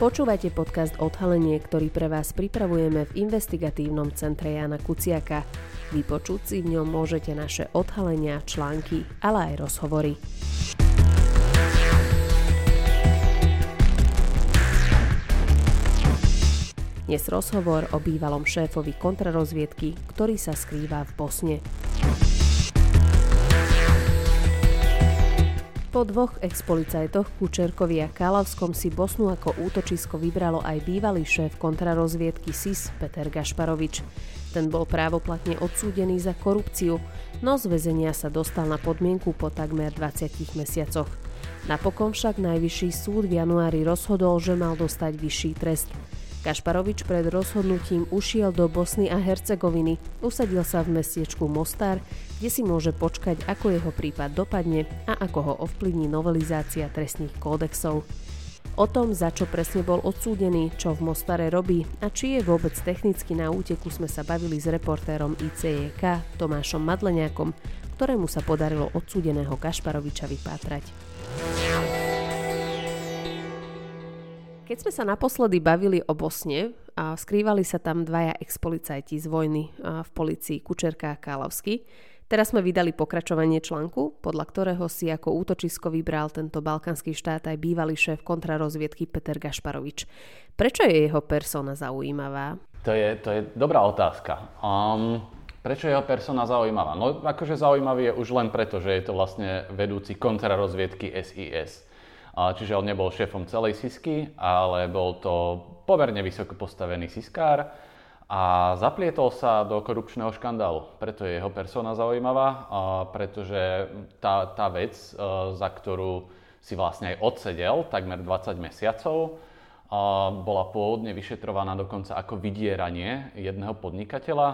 Počúvate podcast Odhalenie, ktorý pre vás pripravujeme v investigatívnom centre Jana Kuciaka. Vypočuť si v ňom môžete naše odhalenia, články, ale aj rozhovory. Dnes rozhovor o bývalom šéfovi kontrarozviedky, ktorý sa skrýva v Bosne. Po dvoch expolicajtoch Kučerkovi a Kálavskom si Bosnu ako útočisko vybralo aj bývalý šéf kontrarozviedky SIS Peter Gašparovič. Ten bol právoplatne odsúdený za korupciu, no z väzenia sa dostal na podmienku po takmer 20 mesiacoch. Napokon však Najvyšší súd v januári rozhodol, že mal dostať vyšší trest. Kašparovič pred rozhodnutím ušiel do Bosny a Hercegoviny, usadil sa v mestiečku Mostar, kde si môže počkať, ako jeho prípad dopadne a ako ho ovplyvní novelizácia trestných kódexov. O tom, za čo presne bol odsúdený, čo v Mostare robí a či je vôbec technicky na úteku sme sa bavili s reportérom ICJK Tomášom Madleniakom, ktorému sa podarilo odsúdeného Kašparoviča vypátrať. Keď sme sa naposledy bavili o Bosne, a skrývali sa tam dvaja expolicajti z vojny v policii Kučerka a Kálavsky. Teraz sme vydali pokračovanie článku, podľa ktorého si ako útočisko vybral tento balkánsky štát aj bývalý šéf kontrarozviedky Peter Gašparovič. Prečo je jeho persona zaujímavá? To je, to je dobrá otázka. Um, prečo je jeho persona zaujímavá? No akože zaujímavý je už len preto, že je to vlastne vedúci kontrarozviedky SIS. Čiže on nebol šéfom celej Sisky, ale bol to pomerne vysoko postavený Siskár a zaplietol sa do korupčného škandálu. Preto je jeho persona zaujímavá, pretože tá, tá vec, e, za ktorú si vlastne aj odsedel takmer 20 mesiacov, bola pôvodne vyšetrovaná dokonca ako vydieranie jedného podnikateľa.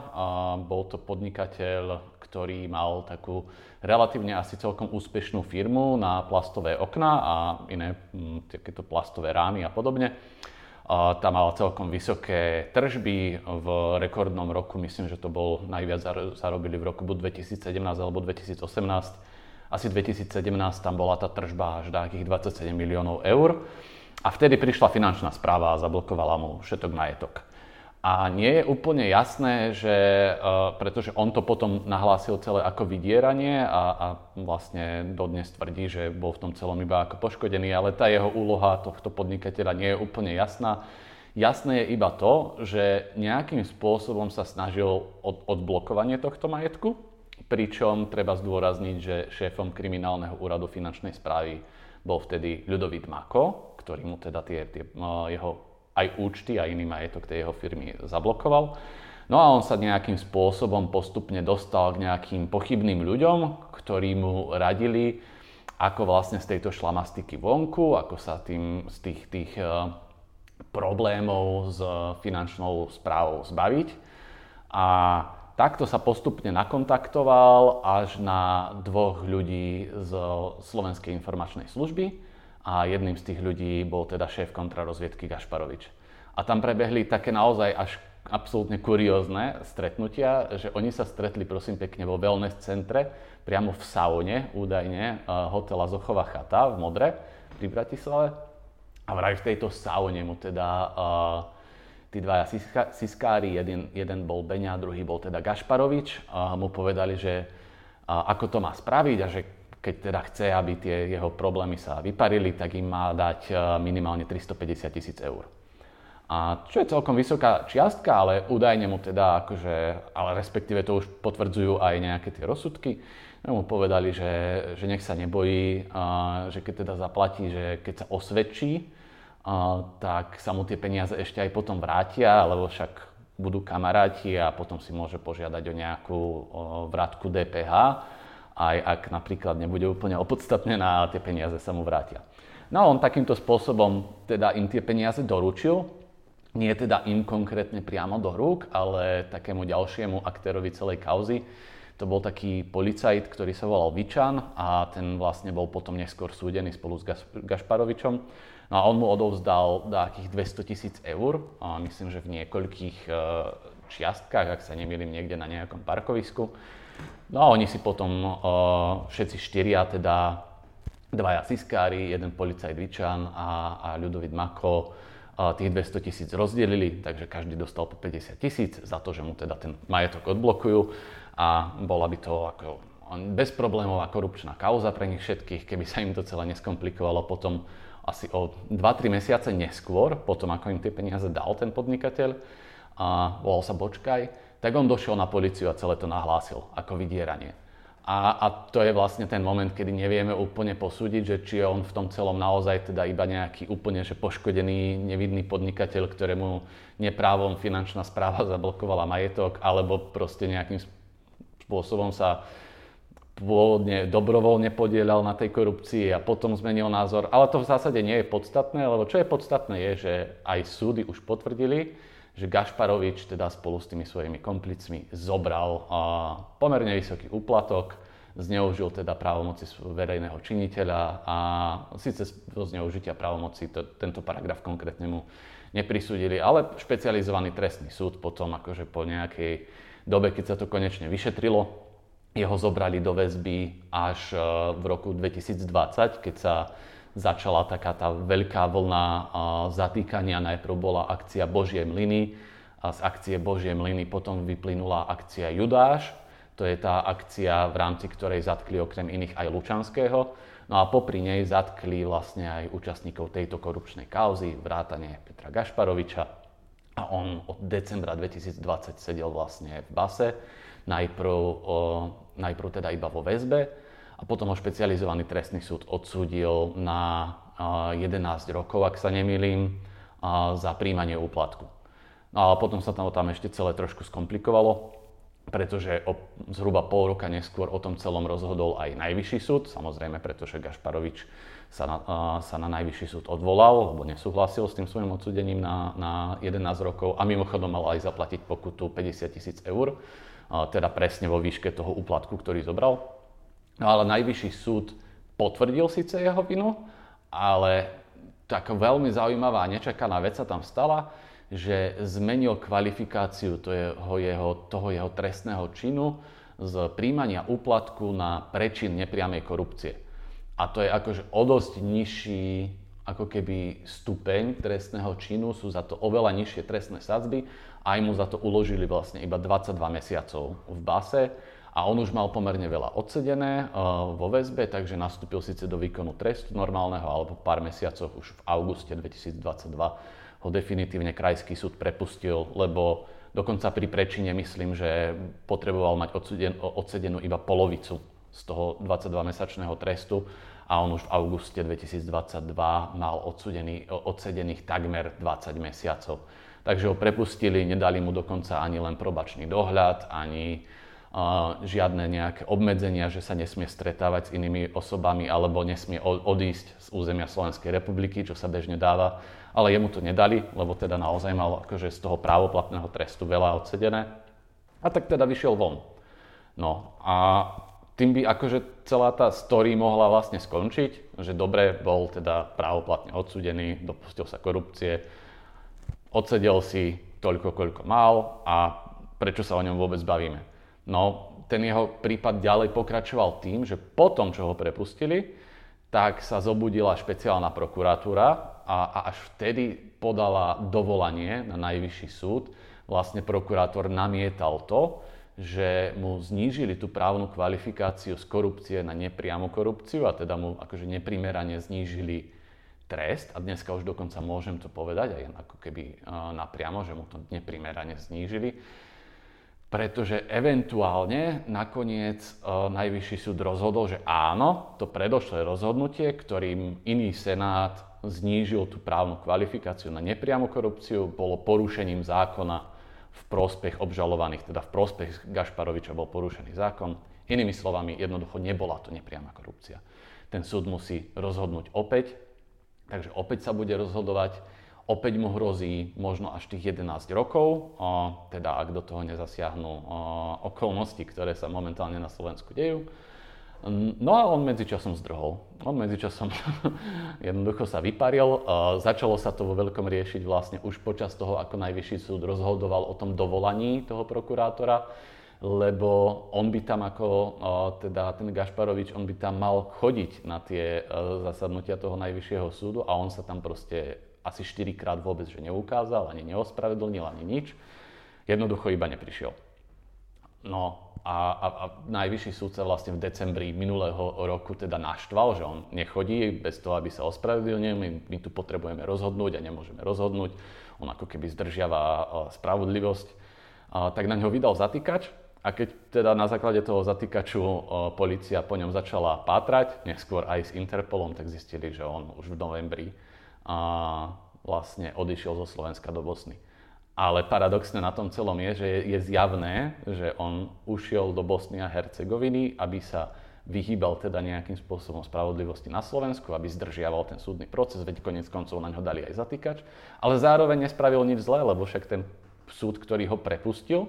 Bol to podnikateľ, ktorý mal takú relatívne asi celkom úspešnú firmu na plastové okná a iné hm, takéto plastové rámy a podobne. Tá mala celkom vysoké tržby v rekordnom roku, myslím, že to bol najviac zarobili v roku buď 2017 alebo 2018. Asi 2017 tam bola tá tržba až nejakých 27 miliónov eur. A vtedy prišla finančná správa a zablokovala mu všetok majetok. A nie je úplne jasné, že, uh, pretože on to potom nahlásil celé ako vydieranie a, a vlastne dodnes tvrdí, že bol v tom celom iba ako poškodený, ale tá jeho úloha tohto podnikateľa nie je úplne jasná. Jasné je iba to, že nejakým spôsobom sa snažil od, odblokovanie tohto majetku, pričom treba zdôrazniť, že šéfom kriminálneho úradu finančnej správy bol vtedy Ľudovít Mako, ktorý mu teda tie, tie jeho aj účty a iný majetok tej jeho firmy zablokoval. No a on sa nejakým spôsobom postupne dostal k nejakým pochybným ľuďom, ktorí mu radili, ako vlastne z tejto šlamastiky vonku, ako sa tým, z tých, tých uh, problémov s finančnou správou zbaviť. A takto sa postupne nakontaktoval až na dvoch ľudí z Slovenskej informačnej služby, a jedným z tých ľudí bol teda šéf kontrarozviedky Gašparovič. A tam prebehli také naozaj až absolútne kuriózne stretnutia, že oni sa stretli prosím pekne vo wellness centre, priamo v saune údajne eh, hotela Zochová chata v Modre pri Bratislave. A vraj v tejto saune mu teda uh, tí dvaja siskári, jeden, jeden bol Beňa, druhý bol teda Gašparovič, uh, mu povedali, že uh, ako to má spraviť a že keď teda chce, aby tie jeho problémy sa vyparili, tak im má dať e, minimálne 350 tisíc eur. A čo je celkom vysoká čiastka, ale údajne mu teda, akože, ale respektíve to už potvrdzujú aj nejaké tie rozsudky, no mu povedali, že, že nech sa nebojí, a, že keď teda zaplatí, že keď sa osvedčí, a, tak sa mu tie peniaze ešte aj potom vrátia, lebo však budú kamaráti a potom si môže požiadať o nejakú o, vratku DPH aj ak napríklad nebude úplne opodstatnená tie peniaze sa mu vrátia. No a on takýmto spôsobom teda im tie peniaze doručil, nie teda im konkrétne priamo do rúk, ale takému ďalšiemu aktérovi celej kauzy. To bol taký policajt, ktorý sa volal Vičan a ten vlastne bol potom neskôr súdený spolu s Gašparovičom. No a on mu odovzdal takých 200 tisíc eur, a myslím, že v niekoľkých čiastkách, ak sa nemýlim, niekde na nejakom parkovisku. No a oni si potom uh, všetci štyria, teda dvaja siskári, jeden policajt Vičan a, a Ľudovit Mako, uh, tých 200 tisíc rozdelili, takže každý dostal po 50 tisíc za to, že mu teda ten majetok odblokujú a bola by to ako bezproblémová korupčná kauza pre nich všetkých, keby sa im to celé neskomplikovalo potom asi o 2-3 mesiace neskôr, potom ako im tie peniaze dal ten podnikateľ, a volal sa Bočkaj, tak on došiel na policiu a celé to nahlásil ako vydieranie. A, a to je vlastne ten moment, kedy nevieme úplne posúdiť, že či je on v tom celom naozaj teda iba nejaký úplne že poškodený, nevidný podnikateľ, ktorému neprávom finančná správa zablokovala majetok, alebo proste nejakým spôsobom sa pôvodne dobrovoľne podielal na tej korupcii a potom zmenil názor. Ale to v zásade nie je podstatné, lebo čo je podstatné je, že aj súdy už potvrdili, že Gašparovič teda spolu s tými svojimi komplicmi zobral pomerne vysoký úplatok, zneužil teda právomoci verejného činiteľa a síce zo zneužitia právomoci to, tento paragraf konkrétne mu neprisúdili, ale špecializovaný trestný súd potom akože po nejakej dobe, keď sa to konečne vyšetrilo, jeho zobrali do väzby až e, v roku 2020, keď sa začala taká tá veľká vlna zatýkania. Najprv bola akcia Božie mlyny z akcie Božie mlyny potom vyplynula akcia Judáš. To je tá akcia, v rámci ktorej zatkli okrem iných aj Lučanského. No a popri nej zatkli vlastne aj účastníkov tejto korupčnej kauzy, vrátane Petra Gašparoviča. A on od decembra 2020 sedel vlastne v base, najprv, o, najprv teda iba vo väzbe, a potom ho špecializovaný trestný súd odsúdil na 11 rokov, ak sa nemýlim, za príjmanie úplatku. No ale potom sa tam, tam ešte celé trošku skomplikovalo, pretože o, zhruba pol roka neskôr o tom celom rozhodol aj najvyšší súd, samozrejme, pretože Gašparovič sa na, sa na najvyšší súd odvolal, lebo nesúhlasil s tým svojim odsudením na, na 11 rokov a mimochodom mal aj zaplatiť pokutu 50 tisíc eur, teda presne vo výške toho úplatku, ktorý zobral. No ale najvyšší súd potvrdil síce jeho vinu, ale taká veľmi zaujímavá a nečakaná vec sa tam stala, že zmenil kvalifikáciu toho jeho, toho jeho trestného činu z príjmania úplatku na prečin nepriamej korupcie. A to je akože o dosť nižší ako keby stupeň trestného činu, sú za to oveľa nižšie trestné sadzby, aj mu za to uložili vlastne iba 22 mesiacov v base a on už mal pomerne veľa odsedené uh, vo väzbe, takže nastúpil síce do výkonu trestu normálneho, alebo pár mesiacov už v auguste 2022 ho definitívne krajský súd prepustil, lebo dokonca pri prečine myslím, že potreboval mať odseden, odsedenú iba polovicu z toho 22-mesačného trestu a on už v auguste 2022 mal odsudený, odsedených takmer 20 mesiacov. Takže ho prepustili, nedali mu dokonca ani len probačný dohľad, ani žiadne nejaké obmedzenia, že sa nesmie stretávať s inými osobami alebo nesmie odísť z územia Slovenskej republiky, čo sa bežne dáva. Ale jemu to nedali, lebo teda naozaj mal akože z toho právoplatného trestu veľa odsedené. A tak teda vyšiel von. No a tým by akože celá tá story mohla vlastne skončiť, že dobre, bol teda právoplatne odsudený, dopustil sa korupcie, odsedel si toľko, koľko mal a prečo sa o ňom vôbec bavíme. No, ten jeho prípad ďalej pokračoval tým, že potom, čo ho prepustili, tak sa zobudila špeciálna prokuratúra a, a až vtedy podala dovolanie na najvyšší súd. Vlastne prokurátor namietal to, že mu znížili tú právnu kvalifikáciu z korupcie na nepriamu korupciu a teda mu akože neprimerane znížili trest a dneska už dokonca môžem to povedať aj ako keby napriamo, že mu to neprimerane znížili pretože eventuálne nakoniec e, Najvyšší súd rozhodol, že áno, to predošlé rozhodnutie, ktorým iný senát znížil tú právnu kvalifikáciu na nepriamu korupciu, bolo porušením zákona v prospech obžalovaných, teda v prospech Gašparoviča bol porušený zákon. Inými slovami, jednoducho nebola to nepriama korupcia. Ten súd musí rozhodnúť opäť, takže opäť sa bude rozhodovať Opäť mu hrozí možno až tých 11 rokov, teda ak do toho nezasiahnu okolnosti, ktoré sa momentálne na Slovensku dejú. No a on medzičasom zdrhol. On medzičasom jednoducho sa vyparil. Začalo sa to vo veľkom riešiť vlastne už počas toho, ako najvyšší súd rozhodoval o tom dovolaní toho prokurátora, lebo on by tam ako, teda ten Gašparovič, on by tam mal chodiť na tie zasadnutia toho najvyššieho súdu a on sa tam proste asi 4 krát vôbec, že neukázal, ani neospravedlnil, ani nič. Jednoducho iba neprišiel. No a, a, a najvyšší súd sa vlastne v decembri minulého roku teda naštval, že on nechodí bez toho, aby sa ospravedlnil. My, my tu potrebujeme rozhodnúť a nemôžeme rozhodnúť. On ako keby zdržiava spravodlivosť. A, tak na ňo vydal zatýkač a keď teda na základe toho zatýkaču policia po ňom začala pátrať, neskôr aj s Interpolom, tak zistili, že on už v novembri a, vlastne odišiel zo Slovenska do Bosny. Ale paradoxne na tom celom je, že je zjavné, že on ušiel do Bosny a Hercegoviny, aby sa vyhýbal teda nejakým spôsobom spravodlivosti na Slovensku, aby zdržiaval ten súdny proces, veď konec koncov na ňo dali aj zatýkač, ale zároveň nespravil nič zlé, lebo však ten súd, ktorý ho prepustil,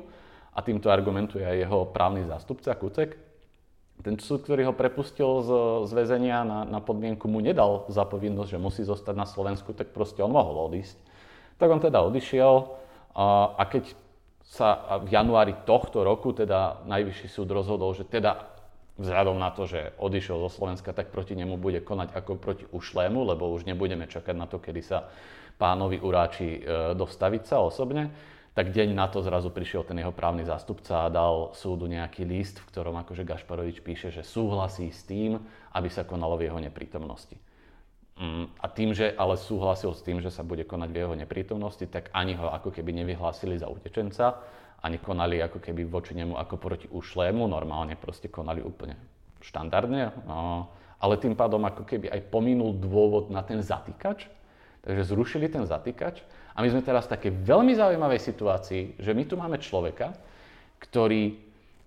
a týmto argumentuje aj jeho právny zástupca Kucek, ten súd, ktorý ho prepustil z, z väzenia na, na podmienku, mu nedal zapovinnosť, že musí zostať na Slovensku, tak proste on mohol odísť. Tak on teda odišiel, a keď sa v januári tohto roku teda Najvyšší súd rozhodol, že teda vzhľadom na to, že odišiel zo Slovenska, tak proti nemu bude konať ako proti ušlému, lebo už nebudeme čakať na to, kedy sa pánovi uráči e, dostaviť sa osobne, tak deň na to zrazu prišiel ten jeho právny zástupca a dal súdu nejaký list, v ktorom akože Gašparovič píše, že súhlasí s tým, aby sa konalo v jeho neprítomnosti. Mm, a tým, že ale súhlasil s tým, že sa bude konať v jeho neprítomnosti, tak ani ho ako keby nevyhlásili za utečenca, ani konali ako keby voči nemu ako proti ušlému, normálne proste konali úplne štandardne, no, ale tým pádom ako keby aj pominul dôvod na ten zatýkač, takže zrušili ten zatýkač a my sme teraz v takej veľmi zaujímavej situácii, že my tu máme človeka, ktorý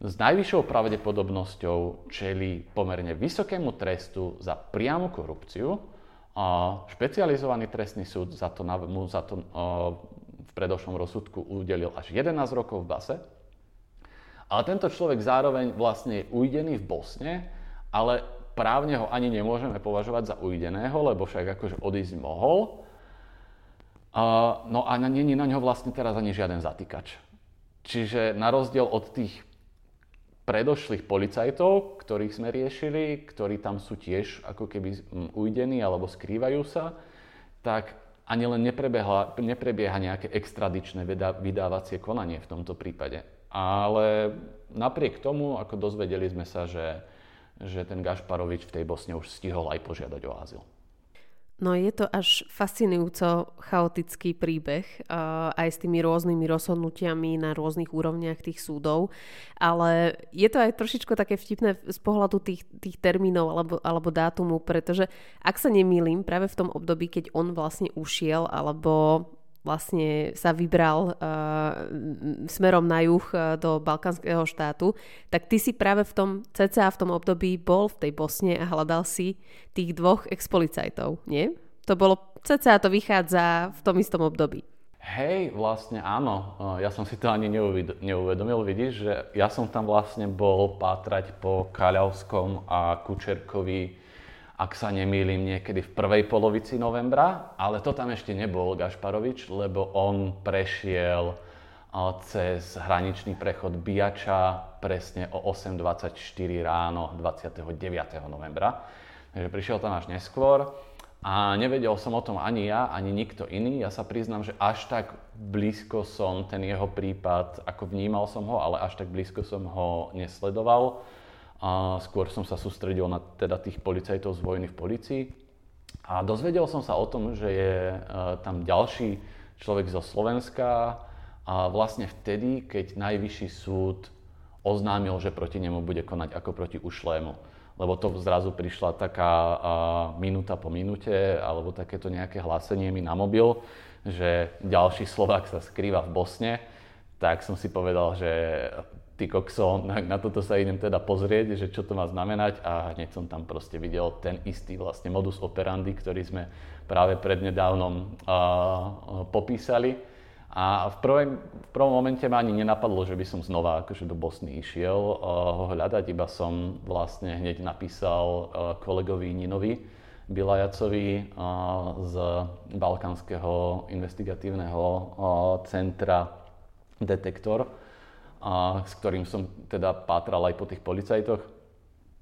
s najvyššou pravdepodobnosťou čeli pomerne vysokému trestu za priamu korupciu, a špecializovaný trestný súd za to, mu za to v predošlom rozsudku udelil až 11 rokov v base. Ale tento človek zároveň vlastne je ujdený v Bosne, ale právne ho ani nemôžeme považovať za ujdeného, lebo však akože odísť mohol. No a není na ňo vlastne teraz ani žiaden zatýkač. Čiže na rozdiel od tých predošlých policajtov, ktorých sme riešili, ktorí tam sú tiež ako keby ujdení alebo skrývajú sa, tak ani len neprebieha nejaké extradičné vydávacie konanie v tomto prípade. Ale napriek tomu, ako dozvedeli sme sa, že, že ten Gašparovič v tej Bosne už stihol aj požiadať o azyl. No je to až fascinujúco chaotický príbeh, aj s tými rôznymi rozhodnutiami na rôznych úrovniach tých súdov, ale je to aj trošičko také vtipné z pohľadu tých, tých termínov alebo, alebo dátumu, pretože ak sa nemýlim, práve v tom období, keď on vlastne ušiel alebo vlastne sa vybral uh, smerom na juh uh, do balkánskeho štátu, tak ty si práve v tom cca v tom období bol v tej Bosne a hľadal si tých dvoch expolicajtov, nie? To bolo, cca to vychádza v tom istom období. Hej, vlastne áno. Ja som si to ani neuvedomil. Vidíš, že ja som tam vlastne bol pátrať po Kaľavskom a Kučerkovi ak sa nemýlim, niekedy v prvej polovici novembra, ale to tam ešte nebol Gašparovič, lebo on prešiel cez hraničný prechod Biača presne o 8.24 ráno 29. novembra. Takže prišiel tam až neskôr a nevedel som o tom ani ja, ani nikto iný. Ja sa priznám, že až tak blízko som ten jeho prípad, ako vnímal som ho, ale až tak blízko som ho nesledoval a skôr som sa sústredil na teda tých policajtov z vojny v policii. A dozvedel som sa o tom, že je e, tam ďalší človek zo Slovenska a vlastne vtedy, keď najvyšší súd oznámil, že proti nemu bude konať ako proti ušlému. Lebo to zrazu prišla taká minúta po minúte, alebo takéto nejaké hlásenie mi na mobil, že ďalší Slovák sa skrýva v Bosne, tak som si povedal, že ty kokso, na, na toto sa idem teda pozrieť, že čo to má znamenať a hneď som tam proste videl ten istý vlastne modus operandi, ktorý sme práve prednedávnom uh, popísali. A v, prvej, v prvom momente ma ani nenapadlo, že by som znova akože do Bosny išiel uh, ho hľadať, iba som vlastne hneď napísal uh, kolegovi Ninovi Bilajacovi uh, z Balkánskeho investigatívneho uh, centra Detektor, a s ktorým som teda pátral aj po tých policajtoch.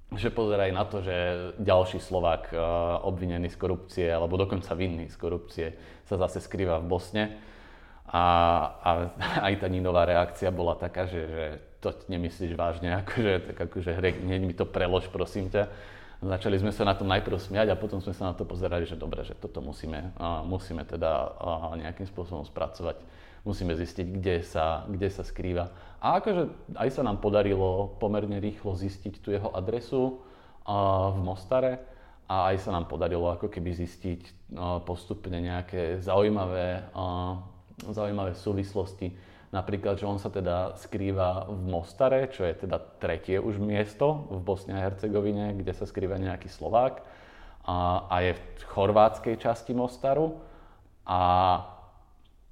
že pozeraj na to, že ďalší Slovák obvinený z korupcie, alebo dokonca vinný z korupcie, sa zase skrýva v Bosne. A, a aj tá Ninová reakcia bola taká, že, že to nemyslíš vážne, akože, tak akože hneď mi to prelož, prosím ťa. Začali sme sa na to najprv smiať a potom sme sa na to pozerali, že dobre, že toto musíme, uh, musíme teda uh, nejakým spôsobom spracovať. Musíme zistiť, kde sa, kde sa skrýva. A akože aj sa nám podarilo pomerne rýchlo zistiť tú jeho adresu v Mostare. A aj sa nám podarilo ako keby zistiť postupne nejaké zaujímavé, zaujímavé súvislosti. Napríklad, že on sa teda skrýva v Mostare, čo je teda tretie už miesto v Bosne a Hercegovine, kde sa skrýva nejaký Slovák. A, a je v chorvátskej časti Mostaru. A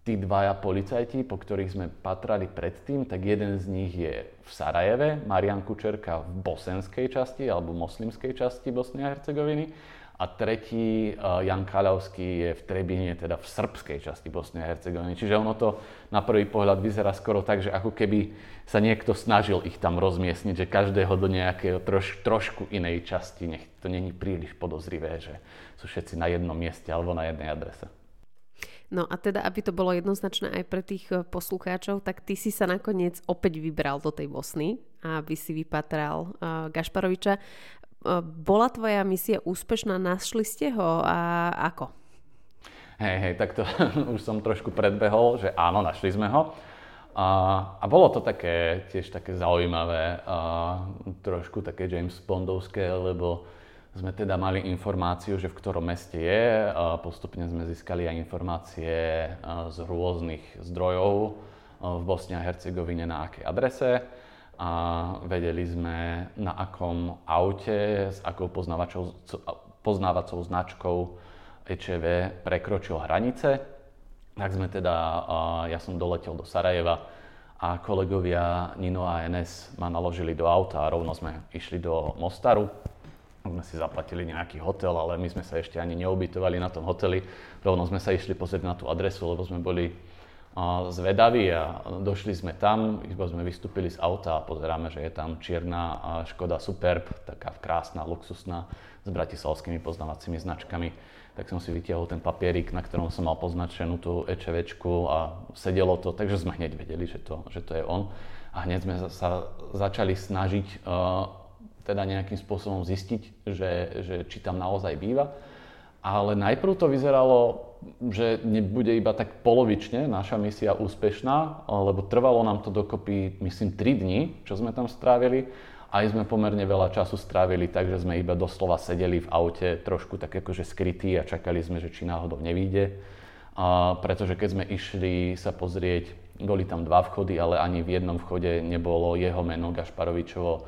tí dvaja policajti, po ktorých sme patrali predtým, tak jeden z nich je v Sarajeve, Marian Kučerka v bosenskej časti alebo moslimskej časti Bosny a Hercegoviny a tretí, uh, Jan Kaľavský, je v Trebine, teda v srbskej časti Bosny a Hercegoviny. Čiže ono to na prvý pohľad vyzerá skoro tak, že ako keby sa niekto snažil ich tam rozmiestniť, že každého do nejakého troš, trošku inej časti, nech to není príliš podozrivé, že sú všetci na jednom mieste alebo na jednej adrese. No a teda, aby to bolo jednoznačné aj pre tých eh, poslucháčov, tak ty si sa nakoniec opäť vybral do tej Bosny, aby si vypatral uh, Gašparoviča. Bola tvoja misia úspešná? Našli ste ho a ako? Hej, hej, tak to už som trošku predbehol, že áno, našli sme ho. A, a bolo to také, tiež také zaujímavé, a, trošku také James Bondovské, lebo sme teda mali informáciu, že v ktorom meste je. Postupne sme získali aj informácie z rôznych zdrojov v Bosne a Hercegovine na akej adrese a vedeli sme na akom aute s akou poznávacou značkou EČV prekročil hranice. Tak sme teda, ja som doletel do Sarajeva a kolegovia Nino a NS ma naložili do auta a rovno sme išli do Mostaru. Sme si zaplatili nejaký hotel, ale my sme sa ešte ani neubytovali na tom hoteli. Rovno sme sa išli pozrieť na tú adresu, lebo sme boli zvedaví a došli sme tam, iba sme vystúpili z auta a pozeráme, že je tam čierna Škoda Superb, taká krásna, luxusná, s bratislavskými poznávacími značkami. Tak som si vytiahol ten papierik, na ktorom som mal poznačenú tú EČVčku a sedelo to, takže sme hneď vedeli, že to, že to je on. A hneď sme sa začali snažiť uh, teda nejakým spôsobom zistiť, že, že či tam naozaj býva. Ale najprv to vyzeralo že nebude iba tak polovične naša misia úspešná, lebo trvalo nám to dokopy, myslím, 3 dní, čo sme tam strávili. Aj sme pomerne veľa času strávili tak, že sme iba doslova sedeli v aute trošku tak akože skrytí a čakali sme, že či náhodou nevíde. A pretože keď sme išli sa pozrieť, boli tam dva vchody, ale ani v jednom vchode nebolo jeho meno Gašparovičovo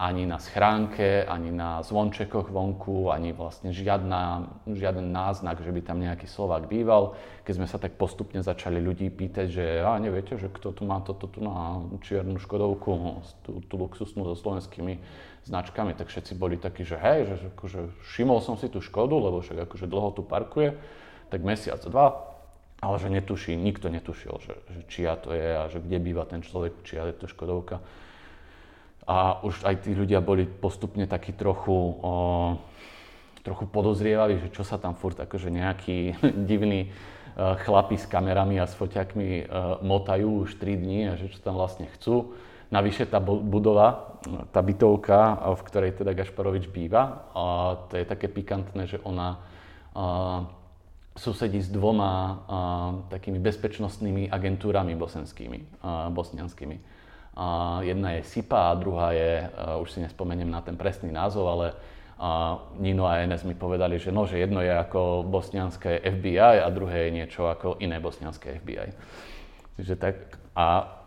ani na schránke, ani na zvončekoch vonku, ani vlastne žiadna, žiaden náznak, že by tam nejaký Slovák býval. Keď sme sa tak postupne začali ľudí pýtať, že a neviete, že kto tu má toto tu na čiernu Škodovku, tú, tú luxusnú so slovenskými značkami, tak všetci boli takí, že hej, že akože všimol som si tú Škodu, lebo však akože dlho tu parkuje, tak mesiac, dva, ale že netuší, nikto netušil, že, že čia to je a že kde býva ten človek, čia je to Škodovka. A už aj tí ľudia boli postupne takí trochu, o, trochu podozrievaví, že čo sa tam furt akože nejakí divní uh, chlapi s kamerami a s foťakmi uh, motajú už 3 dní a že čo tam vlastne chcú. Navyše tá budova, tá bytovka, v ktorej teda Gašparovič býva, a to je také pikantné, že ona uh, susedí s dvoma uh, takými bezpečnostnými agentúrami bosenskými, uh, bosnianskými a jedna je SIPA a druhá je, už si nespomeniem na ten presný názov, ale uh, Nino a NS mi povedali, že no, že jedno je ako bosnianské FBI a druhé je niečo ako iné bosnianské FBI. Čiže tak, a,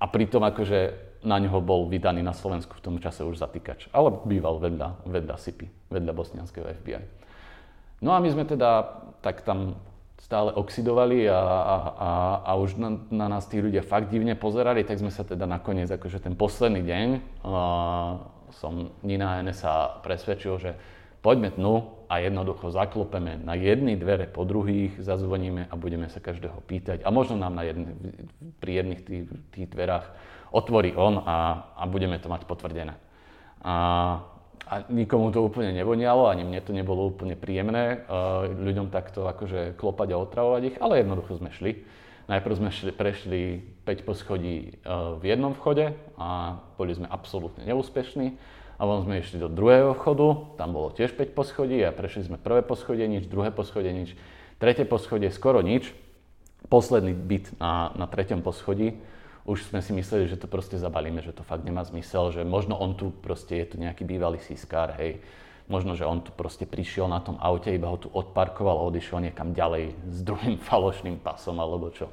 a pritom akože na neho bol vydaný na Slovensku v tom čase už zatýkač, ale býval vedľa, vedľa SIPy, vedľa bosnianského FBI. No a my sme teda tak tam stále oxidovali a, a, a, a už na, na nás tí ľudia fakt divne pozerali, tak sme sa teda nakoniec, akože ten posledný deň, uh, som Nina sa presvedčil, že poďme dnu a jednoducho zaklopeme na jedny dvere po druhých, zazvoníme a budeme sa každého pýtať a možno nám na jedny, pri jedných tých, tých dverách otvorí on a, a budeme to mať potvrdené. A, a nikomu to úplne nevonialo, ani mne to nebolo úplne príjemné uh, ľuďom takto akože klopať a otravovať ich, ale jednoducho sme šli. Najprv sme šli, prešli 5 poschodí uh, v jednom vchode a boli sme absolútne neúspešní. A potom sme išli do druhého vchodu, tam bolo tiež 5 poschodí a prešli sme prvé poschodie nič, druhé poschodie nič, tretie poschodie skoro nič. Posledný byt na, na treťom poschodí už sme si mysleli, že to proste zabalíme, že to fakt nemá zmysel, že možno on tu proste je tu nejaký bývalý sískár, hej, možno, že on tu proste prišiel na tom aute, iba ho tu odparkoval a odišiel niekam ďalej s druhým falošným pasom alebo čo.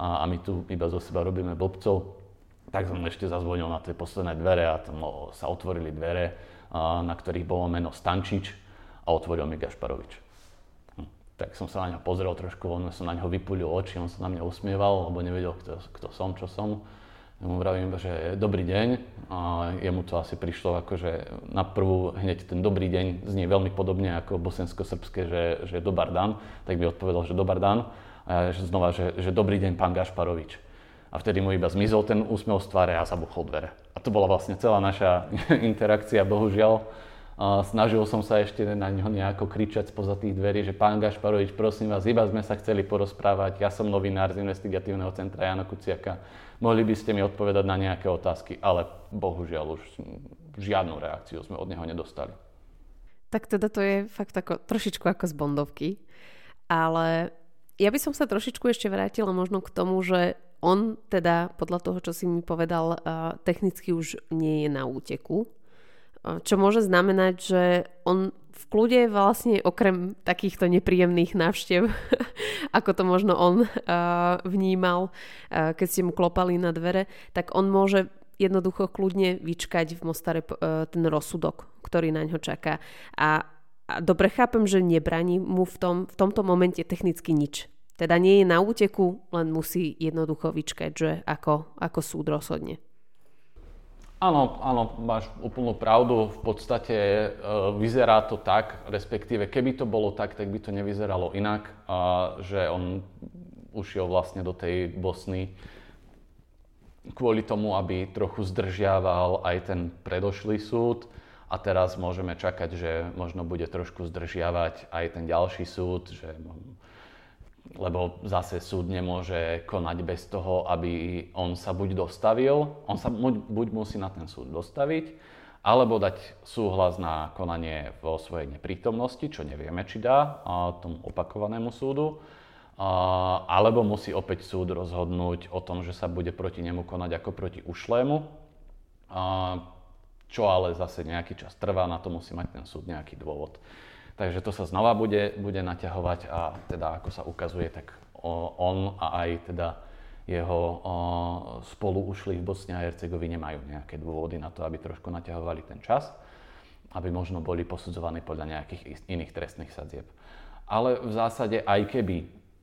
A, a my tu iba zo seba robíme blbcov. Tak som ešte zazvonil na tie posledné dvere a tam sa otvorili dvere, na ktorých bolo meno Stančič a otvoril mi Gašparovič tak som sa na ňo pozrel trošku, on som na ňo vypulil oči, on sa na mňa usmieval, lebo nevedel, kto, kto som, čo som. Ja mu vravím, že dobrý deň a jemu to asi prišlo ako, že na prvú hneď ten dobrý deň znie veľmi podobne ako bosensko-srbské, že, že dobar dan, tak mi odpovedal, že dobar dan a ja znova, že, že dobrý deň pán Gašparovič. A vtedy mu iba zmizol ten úsmev z tváre a zabuchol dvere. A to bola vlastne celá naša interakcia, bohužiaľ. Snažil som sa ešte na ňo nejako kričať spoza tých dverí, že pán Gašparovič, prosím vás, iba sme sa chceli porozprávať, ja som novinár z investigatívneho centra Jana Kuciaka, mohli by ste mi odpovedať na nejaké otázky, ale bohužiaľ už žiadnu reakciu sme od neho nedostali. Tak teda to je fakt ako, trošičku ako z Bondovky, ale ja by som sa trošičku ešte vrátila možno k tomu, že on teda podľa toho, čo si mi povedal, technicky už nie je na úteku, čo môže znamenať, že on v kľude vlastne okrem takýchto nepríjemných návštev, ako to možno on uh, vnímal, uh, keď ste mu klopali na dvere, tak on môže jednoducho kľudne vyčkať v Mostare ten rozsudok, ktorý na ňo čaká. A, a dobre chápem, že nebraní mu v, tom, v tomto momente technicky nič. Teda nie je na úteku, len musí jednoducho vyčkať, že ako, ako súd rozhodne. Áno, áno, máš úplnú pravdu. V podstate e, vyzerá to tak, respektíve keby to bolo tak, tak by to nevyzeralo inak, a, že on ušiel vlastne do tej Bosny kvôli tomu, aby trochu zdržiaval aj ten predošlý súd a teraz môžeme čakať, že možno bude trošku zdržiavať aj ten ďalší súd, že lebo zase súd nemôže konať bez toho, aby on sa buď dostavil, on sa buď musí na ten súd dostaviť, alebo dať súhlas na konanie vo svojej neprítomnosti, čo nevieme, či dá tomu opakovanému súdu, alebo musí opäť súd rozhodnúť o tom, že sa bude proti nemu konať ako proti ušlému, čo ale zase nejaký čas trvá, na to musí mať ten súd nejaký dôvod. Takže to sa znova bude, bude naťahovať a teda ako sa ukazuje, tak on a aj teda jeho spolu ušli v Bosne a Hercegovine majú nejaké dôvody na to, aby trošku naťahovali ten čas, aby možno boli posudzovaní podľa nejakých iných trestných sadzieb. Ale v zásade aj keby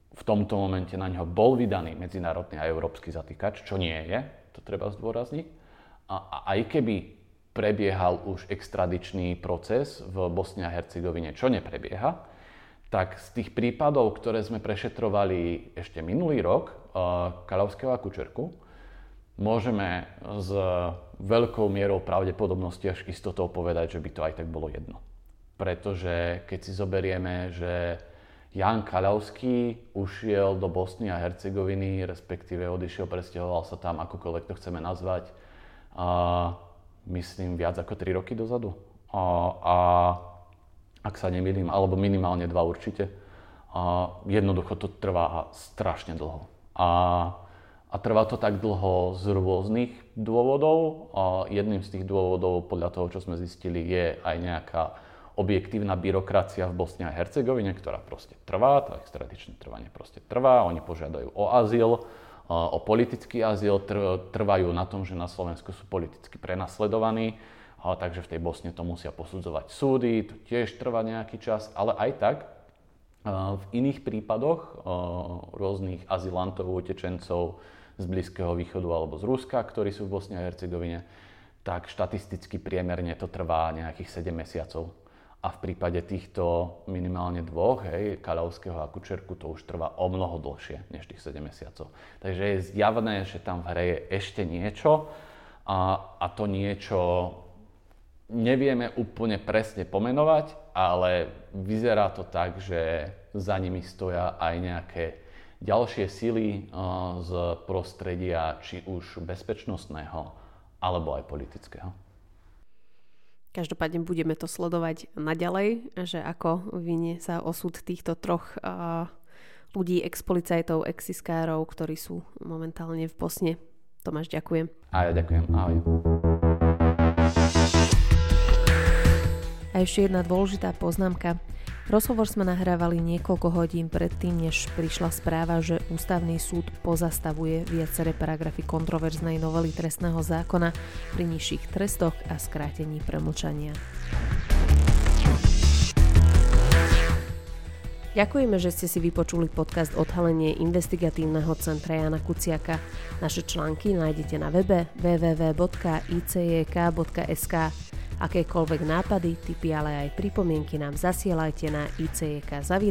v tomto momente na ňo bol vydaný medzinárodný a európsky zatýkač, čo nie je, to treba zdôrazniť, a aj keby prebiehal už extradičný proces v Bosne a Hercegovine, čo neprebieha, tak z tých prípadov, ktoré sme prešetrovali ešte minulý rok, uh, Kalavského a Kučerku, môžeme s veľkou mierou pravdepodobnosti až istotou povedať, že by to aj tak bolo jedno. Pretože keď si zoberieme, že Jan Kalavský ušiel do Bosny a Hercegoviny, respektíve odišiel, presťahoval sa tam, akokoľvek to chceme nazvať, myslím, viac ako 3 roky dozadu. A, a ak sa nemýlim, alebo minimálne dva určite. A jednoducho to trvá strašne dlho. A, a trvá to tak dlho z rôznych dôvodov. A jedným z tých dôvodov, podľa toho, čo sme zistili, je aj nejaká objektívna byrokracia v Bosne a Hercegovine, ktorá proste trvá, to extradičné trvanie proste trvá, oni požiadajú o azyl, o politický azyl, trvajú na tom, že na Slovensku sú politicky prenasledovaní, takže v tej Bosne to musia posudzovať súdy, to tiež trvá nejaký čas, ale aj tak v iných prípadoch rôznych azylantov, utečencov z Blízkeho východu alebo z Ruska, ktorí sú v Bosne a Hercegovine, tak štatisticky priemerne to trvá nejakých 7 mesiacov a v prípade týchto minimálne dvoch, hej, Kalavského a Kučerku, to už trvá o mnoho dlhšie než tých 7 mesiacov. Takže je zjavné, že tam v hre je ešte niečo a, a to niečo nevieme úplne presne pomenovať, ale vyzerá to tak, že za nimi stoja aj nejaké ďalšie sily z prostredia či už bezpečnostného alebo aj politického. Každopádne budeme to sledovať naďalej, že ako vynie sa osud týchto troch uh, ľudí, ex-policajtov, ex-iskárov, ktorí sú momentálne v Bosne. Tomáš, ďakujem. A ja ďakujem. Ahoj. A ešte jedna dôležitá poznámka. Rozhovor sme nahrávali niekoľko hodín predtým, než prišla správa, že Ústavný súd pozastavuje viaceré paragrafy kontroverznej novely trestného zákona pri nižších trestoch a skrátení premlčania. Ďakujeme, že ste si vypočuli podcast Odhalenie investigatívneho centra Jana Kuciaka. Naše články nájdete na webe www.icjk.sk. Akékoľvek nápady, tipy, ale aj pripomienky nám zasielajte na icjk.icjk.sk.